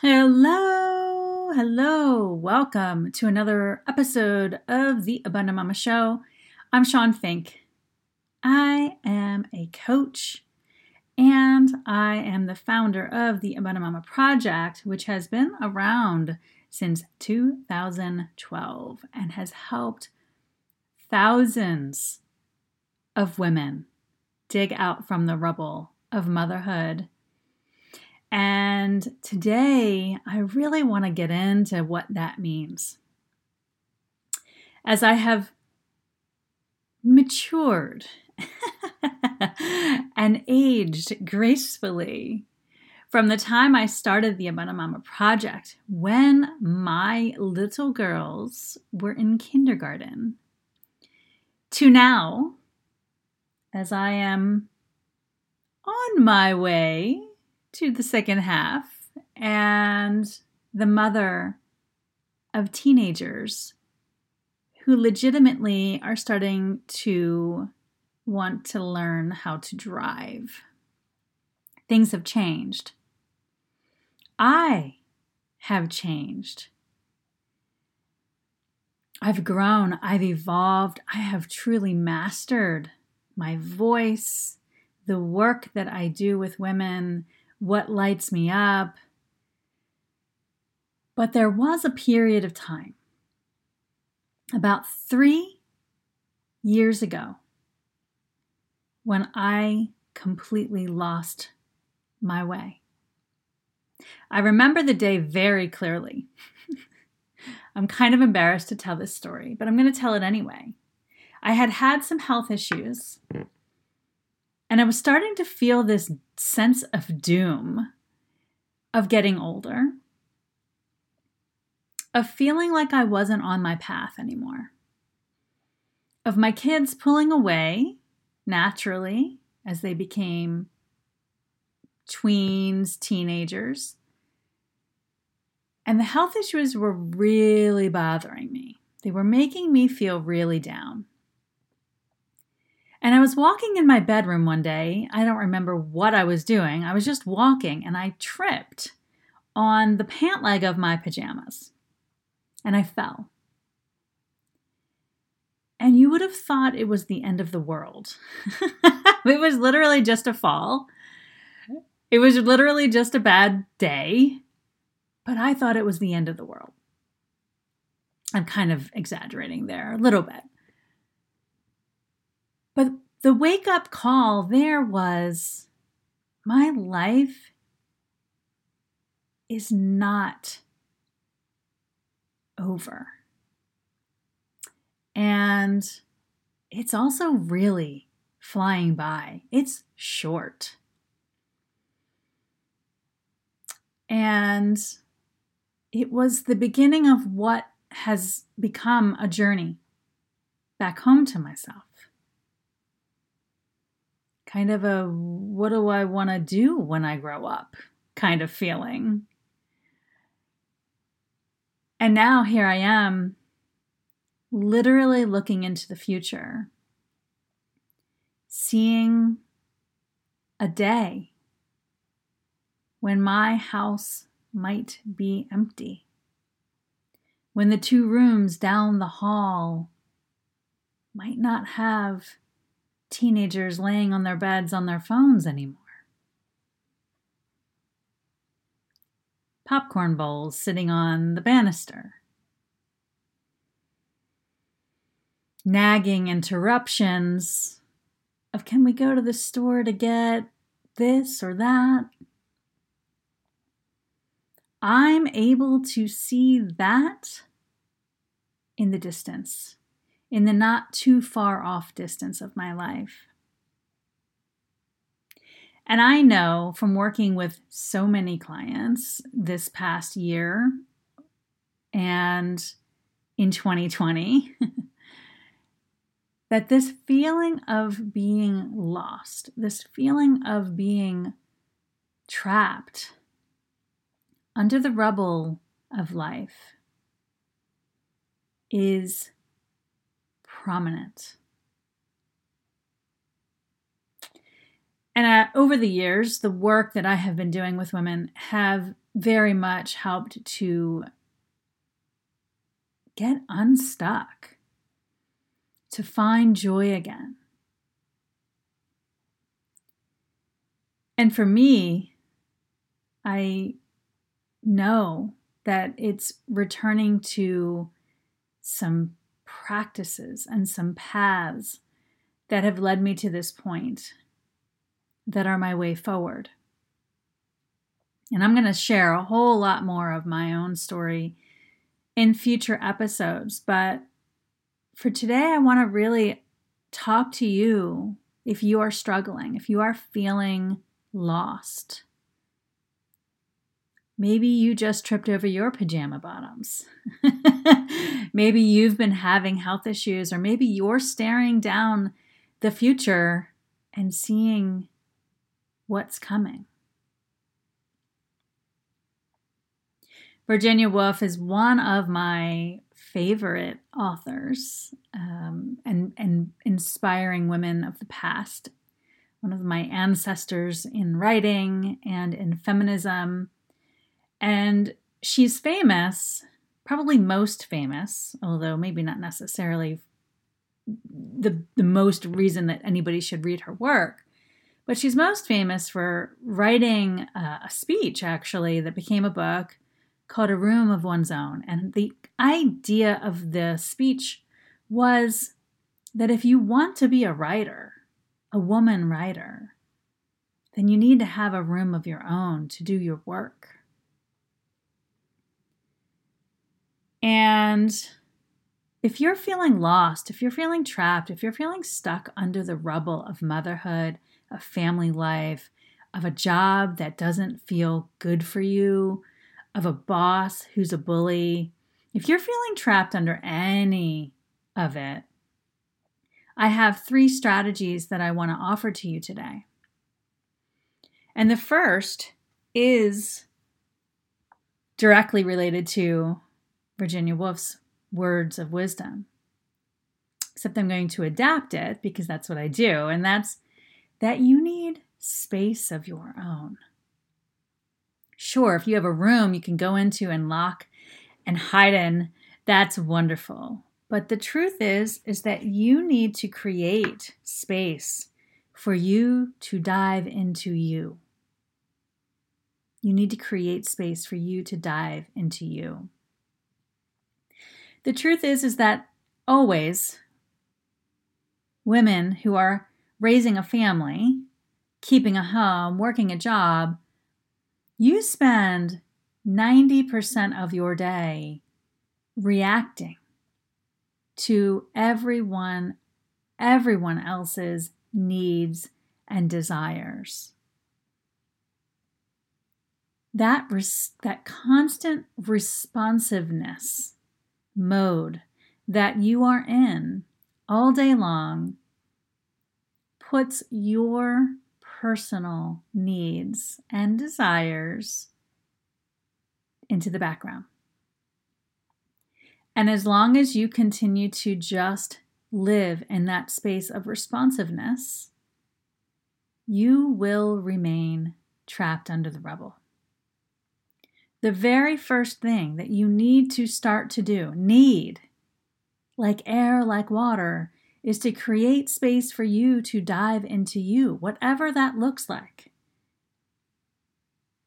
Hello, hello, welcome to another episode of the Abundant Mama Show. I'm Shawn Fink. I am a coach and I am the founder of the Abundant Mama Project, which has been around since 2012 and has helped thousands of women dig out from the rubble of motherhood and today, I really want to get into what that means. As I have matured and aged gracefully from the time I started the Abundant Mama Project, when my little girls were in kindergarten, to now, as I am on my way to the second half and the mother of teenagers who legitimately are starting to want to learn how to drive. Things have changed. I have changed. I've grown, I've evolved, I have truly mastered my voice, the work that I do with women, what lights me up. But there was a period of time, about three years ago, when I completely lost my way. I remember the day very clearly. I'm kind of embarrassed to tell this story, but I'm going to tell it anyway. I had had some health issues mm. And I was starting to feel this sense of doom of getting older, of feeling like I wasn't on my path anymore, of my kids pulling away naturally as they became tweens, teenagers. And the health issues were really bothering me. They were making me feel really down. And I was walking in my bedroom one day. I don't remember what I was doing. I was just walking and I tripped on the pant leg of my pajamas and I fell. And you would have thought it was the end of the world. it was literally just a fall. It was literally just a bad day. But I thought it was the end of the world. I'm kind of exaggerating there a little bit. But the wake up call there was my life is not over. And it's also really flying by, it's short. And it was the beginning of what has become a journey back home to myself kind of a what do I want to do when I grow up kind of feeling. And now here I am, literally looking into the future, seeing a day when my house might be empty, when the two rooms down the hall might not have teenagers laying on their beds on their phones anymore. Popcorn bowls sitting on the banister. Nagging interruptions of can we go to the store to get this or that? I'm able to see that in the distance in the not too far off distance of my life. And I know from working with so many clients this past year and in 2020 that this feeling of being lost, this feeling of being trapped under the rubble of life is prominent. And uh, over the years, the work that I have been doing with women have very much helped to get unstuck, to find joy again. And for me, I know that it's returning to some practices and some paths that have led me to this point that are my way forward. And I'm going to share a whole lot more of my own story in future episodes. But for today, I want to really talk to you if you are struggling, if you are feeling lost. Maybe you just tripped over your pajama bottoms. maybe you've been having health issues, or maybe you're staring down the future and seeing what's coming. Virginia Woolf is one of my favorite authors um, and, and inspiring women of the past. One of my ancestors in writing and in feminism. And she's famous, probably most famous, although maybe not necessarily the, the most reason that anybody should read her work, but she's most famous for writing uh, a speech, actually, that became a book called A Room of One's Own. And the idea of the speech was that if you want to be a writer, a woman writer, then you need to have a room of your own to do your work. And if you're feeling lost, if you're feeling trapped, if you're feeling stuck under the rubble of motherhood, of family life, of a job that doesn't feel good for you, of a boss who's a bully, if you're feeling trapped under any of it, I have three strategies that I want to offer to you today. And the first is directly related to Virginia Woolf's words of wisdom. Except I'm going to adapt it because that's what I do, and that's that you need space of your own. Sure, if you have a room you can go into and lock and hide in, that's wonderful. But the truth is is that you need to create space for you to dive into you. You need to create space for you to dive into you. The truth is is that always women who are raising a family, keeping a home, working a job, you spend 90% of your day reacting to everyone everyone else's needs and desires. That res- that constant responsiveness mode that you are in all day long puts your personal needs and desires into the background. And as long as you continue to just live in that space of responsiveness, you will remain trapped under the rubble. The very first thing that you need to start to do, need, like air, like water, is to create space for you to dive into you, whatever that looks like.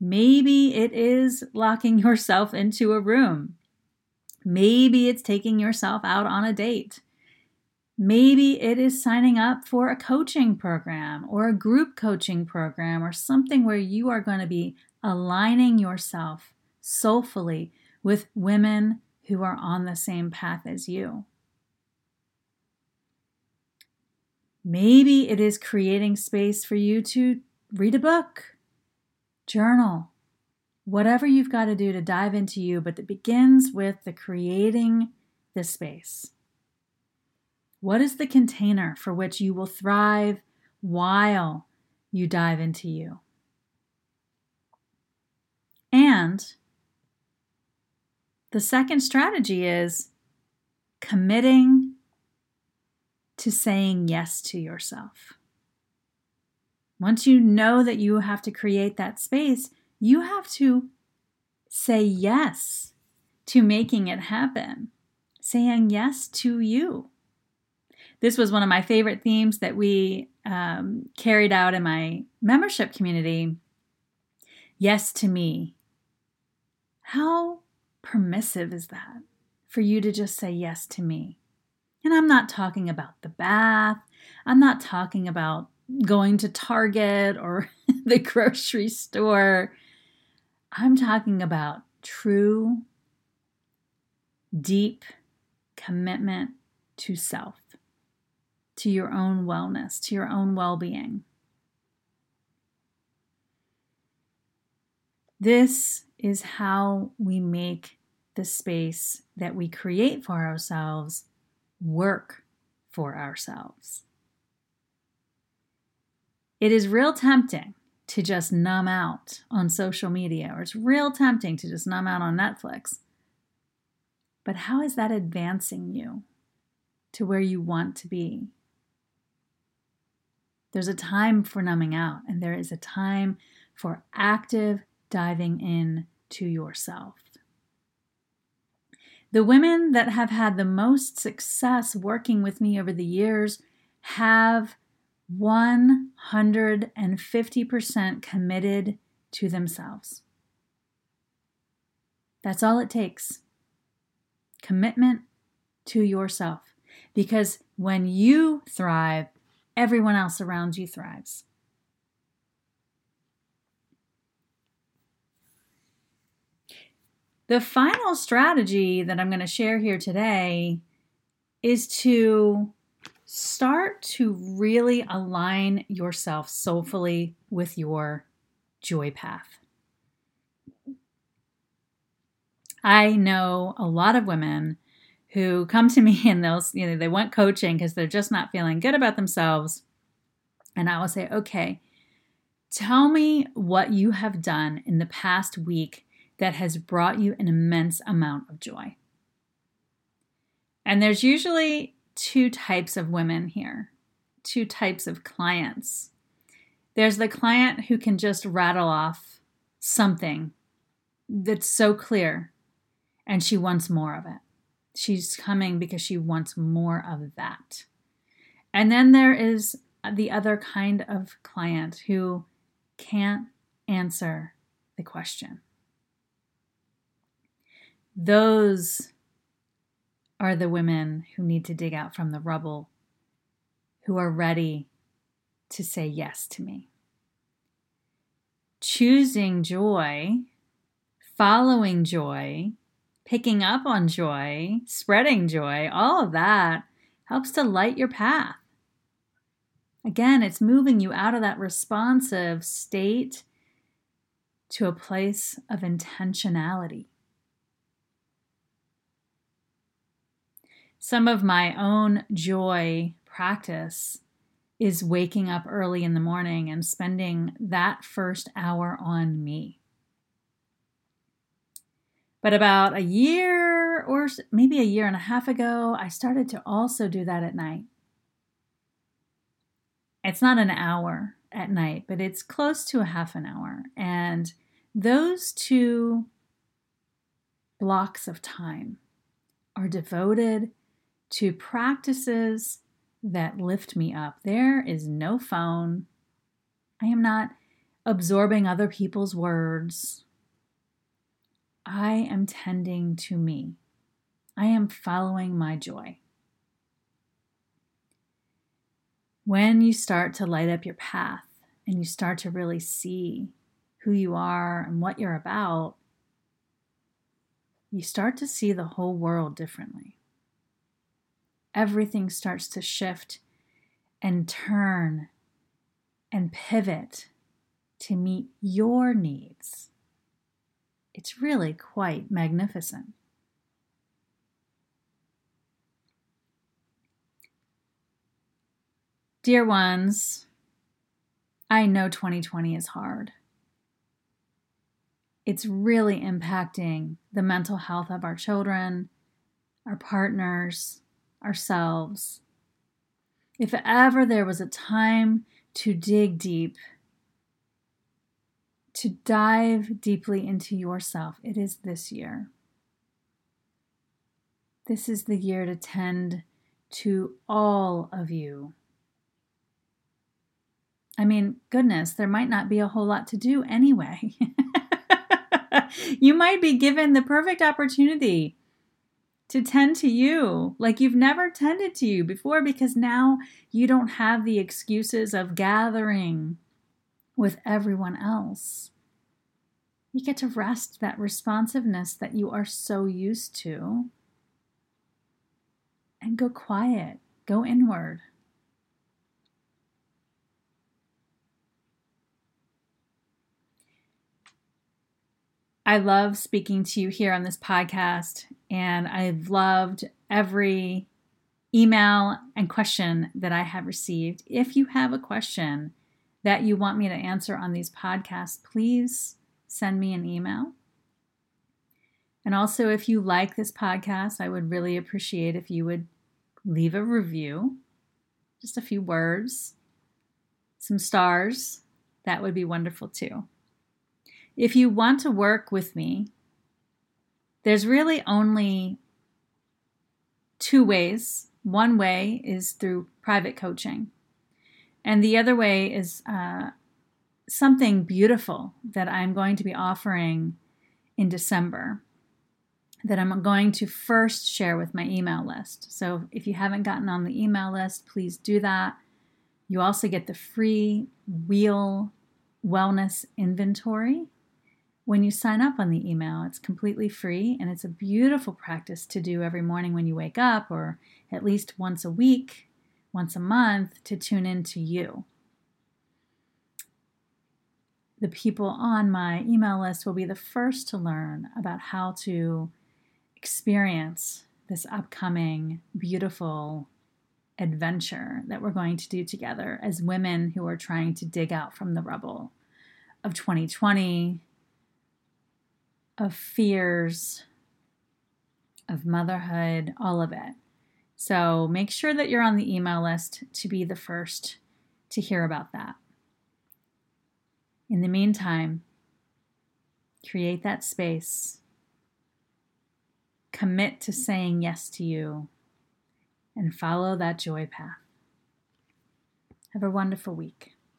Maybe it is locking yourself into a room. Maybe it's taking yourself out on a date. Maybe it is signing up for a coaching program or a group coaching program or something where you are going to be aligning yourself soulfully with women who are on the same path as you. Maybe it is creating space for you to read a book, journal, whatever you've got to do to dive into you, but it begins with the creating the space. What is the container for which you will thrive while you dive into you? And the second strategy is committing to saying yes to yourself. Once you know that you have to create that space, you have to say yes to making it happen, saying yes to you. This was one of my favorite themes that we um, carried out in my membership community. Yes to me. How permissive is that for you to just say yes to me? And I'm not talking about the bath. I'm not talking about going to Target or the grocery store. I'm talking about true, deep commitment to self, to your own wellness, to your own well being. This is how we make the space that we create for ourselves work for ourselves. It is real tempting to just numb out on social media, or it's real tempting to just numb out on Netflix. But how is that advancing you to where you want to be? There's a time for numbing out, and there is a time for active diving in to yourself. The women that have had the most success working with me over the years have 150% committed to themselves. That's all it takes. Commitment to yourself. Because when you thrive, everyone else around you thrives. The final strategy that I'm going to share here today is to start to really align yourself soulfully with your joy path. I know a lot of women who come to me and they'll, you know, they want coaching because they're just not feeling good about themselves. And I will say, okay, tell me what you have done in the past week that has brought you an immense amount of joy. And there's usually two types of women here, two types of clients. There's the client who can just rattle off something that's so clear and she wants more of it. She's coming because she wants more of that. And then there is the other kind of client who can't answer the question. Those are the women who need to dig out from the rubble, who are ready to say yes to me. Choosing joy, following joy, picking up on joy, spreading joy, all of that helps to light your path. Again, it's moving you out of that responsive state to a place of intentionality. Some of my own joy practice is waking up early in the morning and spending that first hour on me. But about a year or maybe a year and a half ago, I started to also do that at night. It's not an hour at night, but it's close to a half an hour. And those two blocks of time are devoted to practices that lift me up. There is no phone. I am not absorbing other people's words. I am tending to me. I am following my joy. When you start to light up your path and you start to really see who you are and what you're about, you start to see the whole world differently everything starts to shift and turn and pivot to meet your needs. It's really quite magnificent. Dear ones, I know 2020 is hard. It's really impacting the mental health of our children, our partners, ourselves. If ever there was a time to dig deep to dive deeply into yourself, it is this year. This is the year to tend to all of you. I mean, goodness, there might not be a whole lot to do anyway. you might be given the perfect opportunity to tend to you like you've never tended to you before because now you don't have the excuses of gathering with everyone else. You get to rest that responsiveness that you are so used to and go quiet, go inward. I love speaking to you here on this podcast, and I've loved every email and question that I have received. If you have a question that you want me to answer on these podcasts, please send me an email. And also, if you like this podcast, I would really appreciate if you would leave a review, just a few words, some stars. That would be wonderful too. If you want to work with me, there's really only two ways. One way is through private coaching, and the other way is uh, something beautiful that I'm going to be offering in December that I'm going to first share with my email list. So if you haven't gotten on the email list, please do that. You also get the free wheel wellness inventory when you sign up on the email. It's completely free and it's a beautiful practice to do every morning when you wake up or at least once a week, once a month to tune in to you. The people on my email list will be the first to learn about how to experience this upcoming beautiful adventure that we're going to do together as women who are trying to dig out from the rubble of 2020, of fears, of motherhood, all of it. So make sure that you're on the email list to be the first to hear about that. In the meantime, create that space Commit to saying yes to you and follow that joy path. Have a wonderful week.